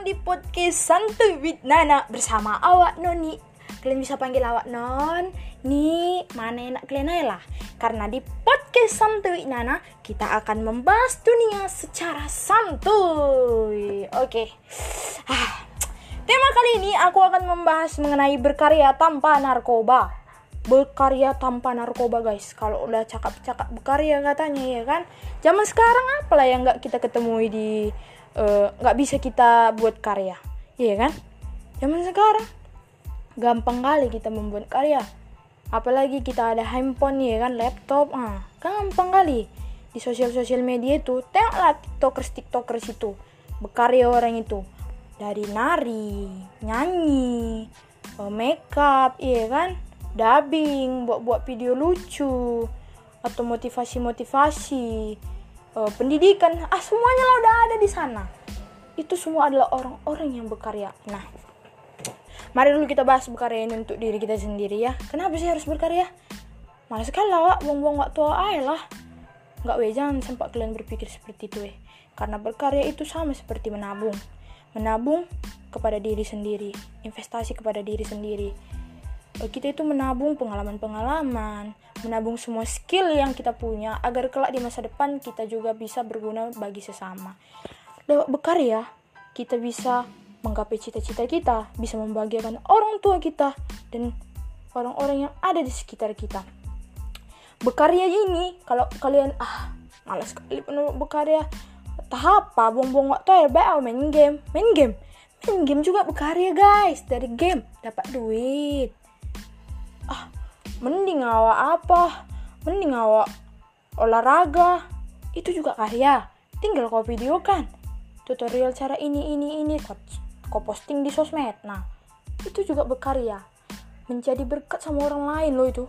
datang di podcast Santuy with Nana bersama awak Noni. Kalian bisa panggil awak Non, Ni, mana enak kalian aja lah. Karena di podcast Santuy Nana kita akan membahas dunia secara santuy. Oke. Ah, tema kali ini aku akan membahas mengenai berkarya tanpa narkoba berkarya tanpa narkoba guys kalau udah cakap-cakap berkarya katanya ya kan zaman sekarang apalah yang nggak kita ketemui di nggak uh, bisa kita buat karya. Iya kan? Zaman sekarang gampang kali kita membuat karya. Apalagi kita ada handphone ya kan? Laptop ah gampang kali. Di sosial-sosial media itu tengoklah tiktokers tiktokers itu. Berkarya orang itu. Dari nari nyanyi eh, makeup iya kan? Dubbing, buat-buat video lucu, atau motivasi-motivasi, uh, pendidikan, ah semuanya lah udah ada di sana. Itu semua adalah orang-orang yang berkarya. Nah, mari dulu kita bahas berkarya ini untuk diri kita sendiri ya. Kenapa sih harus berkarya? Malas sekali lah, buang-buang waktu aja lah. Nggak weh, jangan sempat kalian berpikir seperti itu weh. Karena berkarya itu sama seperti menabung. Menabung kepada diri sendiri, investasi kepada diri sendiri kita itu menabung pengalaman-pengalaman, menabung semua skill yang kita punya agar kelak di masa depan kita juga bisa berguna bagi sesama. Lewat berkarya, kita bisa menggapai cita-cita kita, bisa membahagiakan orang tua kita dan orang-orang yang ada di sekitar kita. Berkarya ini, kalau kalian ah malas sekali berkarya, tahap apa, buang-buang waktu ya, baik main game, main game, main game juga berkarya guys, dari game dapat duit mending awak apa? Mending awak olahraga. Itu juga karya. Tinggal kau video kan tutorial cara ini ini ini. Kau, kau posting di sosmed. Nah itu juga berkarya. Menjadi berkat sama orang lain loh itu.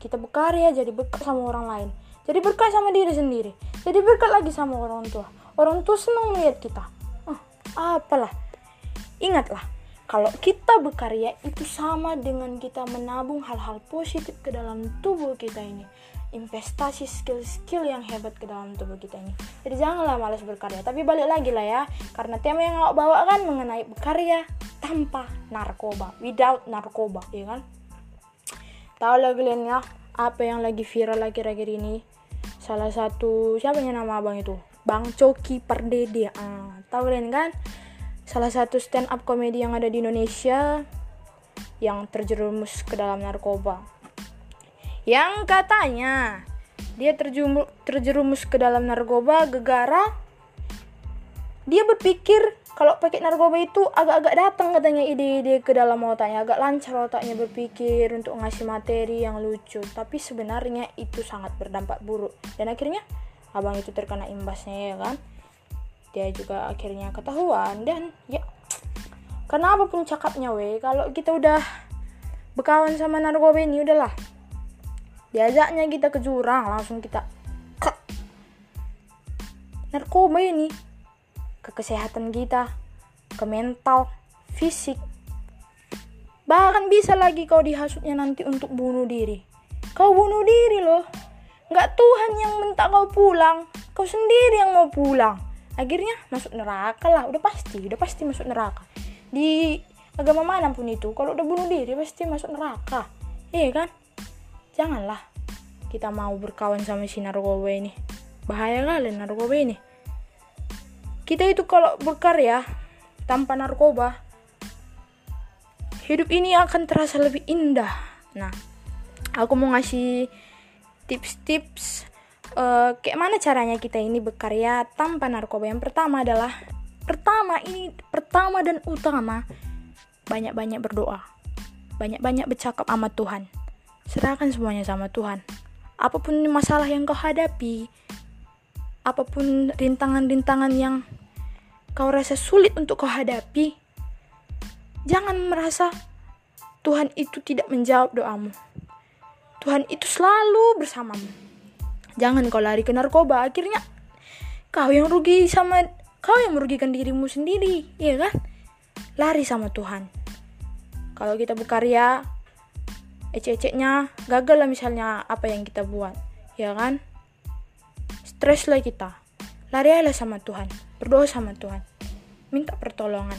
Kita berkarya jadi berkat sama orang lain. Jadi berkat sama diri sendiri. Jadi berkat lagi sama orang tua. Orang tua senang melihat kita. Ah, apalah. Ingatlah kalau kita berkarya itu sama dengan kita menabung hal-hal positif ke dalam tubuh kita ini. Investasi skill-skill yang hebat ke dalam tubuh kita ini. Jadi janganlah malas berkarya. Tapi balik lagi lah ya karena tema yang aku bawa kan mengenai berkarya tanpa narkoba without narkoba ya kan? Tahu lah kalian ya? Apa yang lagi viral akhir-akhir ini? Salah satu siapa yang nama abang itu? Bang Coki Pardede ah, tahu kalian kan salah satu stand up komedi yang ada di Indonesia yang terjerumus ke dalam narkoba. Yang katanya dia terjerumus ke dalam narkoba gegara dia berpikir kalau pakai narkoba itu agak-agak datang katanya ide-ide ke dalam otaknya agak lancar otaknya berpikir untuk ngasih materi yang lucu. Tapi sebenarnya itu sangat berdampak buruk. Dan akhirnya abang itu terkena imbasnya ya kan dia juga akhirnya ketahuan dan ya karena apa pun cakapnya weh kalau kita udah berkawan sama narkoba ini udahlah. Diajaknya kita ke jurang langsung kita ke narkoba ini ke kesehatan kita ke mental fisik. Bahkan bisa lagi kau dihasutnya nanti untuk bunuh diri. Kau bunuh diri loh. Nggak Tuhan yang minta kau pulang kau sendiri yang mau pulang akhirnya masuk neraka lah udah pasti udah pasti masuk neraka. Di agama mana pun itu kalau udah bunuh diri pasti masuk neraka. Iya kan? Janganlah kita mau berkawan sama si narkoba ini. Bahaya kali narkoba ini. Kita itu kalau berkarya tanpa narkoba hidup ini akan terasa lebih indah. Nah aku mau ngasih tips-tips uh, kayak mana caranya kita ini berkarya tanpa narkoba? Yang pertama adalah pertama ini pertama dan utama banyak-banyak berdoa. Banyak-banyak bercakap sama Tuhan. Serahkan semuanya sama Tuhan. Apa pun masalah yang kau hadapi apa pun rintangan-rintangan yang kau rasa sulit untuk kau hadapi jangan merasa Tuhan itu tidak menjawab doamu. Tuhan itu selalu bersamamu jangan kau lari ke narkoba akhirnya kau yang rugi sama kau yang merugikan dirimu sendiri ya kan? Lari sama Tuhan. Kalau kita berkarya ecek-eceknya gagal lah misalnya apa yang kita buat ya kan? Stres lah kita. Lari aja sama Tuhan. Berdoa sama Tuhan. Minta pertolongan.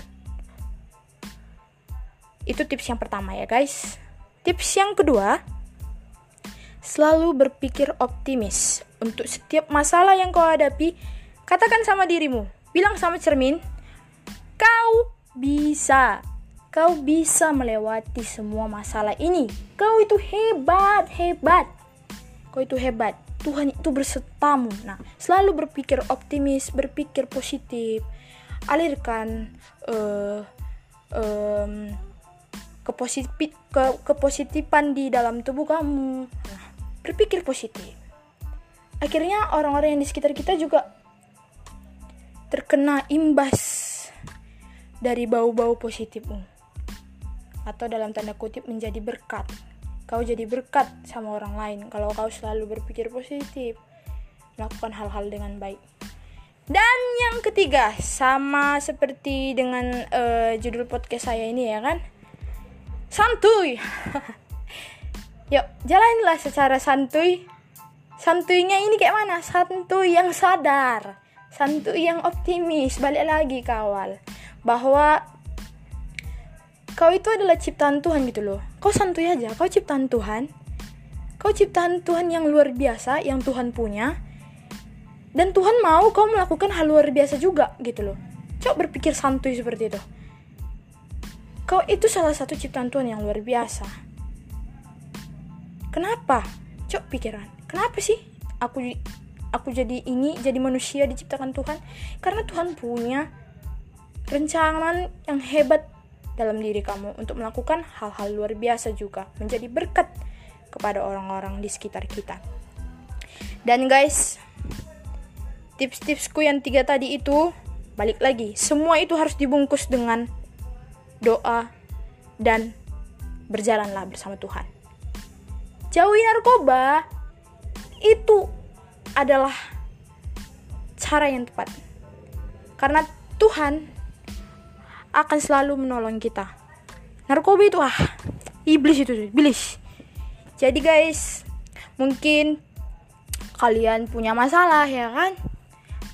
Itu tips yang pertama ya guys. Tips yang kedua, selalu berpikir optimis. Untuk setiap masalah yang kau hadapi, katakan sama dirimu, bilang sama cermin, kau bisa. Kau bisa melewati semua masalah ini. Kau itu hebat, hebat. Kau itu hebat. Tuhan itu bersertamu. Nah, selalu berpikir optimis, berpikir positif. Alirkan uh, um, kepositif, ke, kepositifan di dalam tubuh kamu. Nah, berpikir positif. Akhirnya orang-orang yang di sekitar kita juga terkena imbas dari bau-bau positifmu atau dalam tanda kutip menjadi berkat. Kau jadi berkat sama orang lain kalau kau selalu berpikir positif, melakukan hal-hal dengan baik. Dan yang ketiga, sama seperti dengan uh, judul podcast saya ini ya kan, santuy. Yuk, jalanilah secara santuy. Santuinya ini kayak mana? Santuy yang sadar, santuy yang optimis. Balik lagi kawal. Bahwa kau itu adalah ciptaan Tuhan gitu loh. Kau santuy aja. Kau ciptaan Tuhan. Kau ciptaan Tuhan yang luar biasa yang Tuhan punya. Dan Tuhan mau kau melakukan hal luar biasa juga gitu loh. Coba berpikir santuy seperti itu. Kau itu salah satu ciptaan Tuhan yang luar biasa kenapa coba pikiran kenapa sih aku aku jadi ini jadi manusia diciptakan Tuhan karena Tuhan punya rencana yang hebat dalam diri kamu untuk melakukan hal-hal luar biasa juga, menjadi berkat kepada orang-orang di sekitar kita. Dan guys, tips-tipsku yang tiga tadi itu balik lagi, semua itu harus dibungkus dengan doa dan berjalanlah bersama Tuhan. Jauhi narkoba itu adalah cara yang tepat. Karena Tuhan akan selalu menolong kita. Narkoba itu ah, iblis itu, iblis. Jadi guys, mungkin kalian punya masalah ya kan?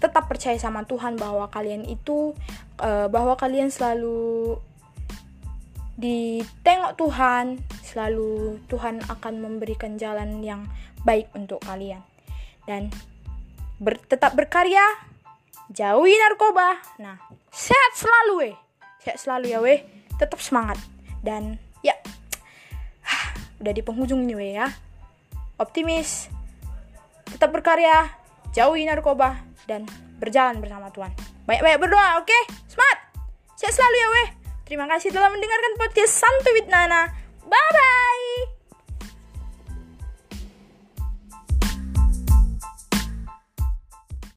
Tetap percaya sama Tuhan bahwa kalian itu uh, bahwa kalian selalu ditengok Tuhan, selalu Tuhan akan memberikan jalan yang baik untuk kalian. Dan ber, tetap berkarya, jauhi narkoba. Nah, sehat selalu eh sehat selalu ya weh. Tetap semangat. Dan ya udah di penghujung ini weh ya. Optimis tetap berkarya jauhi narkoba dan berjalan bersama Tuhan. Banyak-banyak berdoa oke? Okay? semangat! Sehat selalu ya weh. Terima kasih telah mendengarkan podcast Santu with Nana bye bye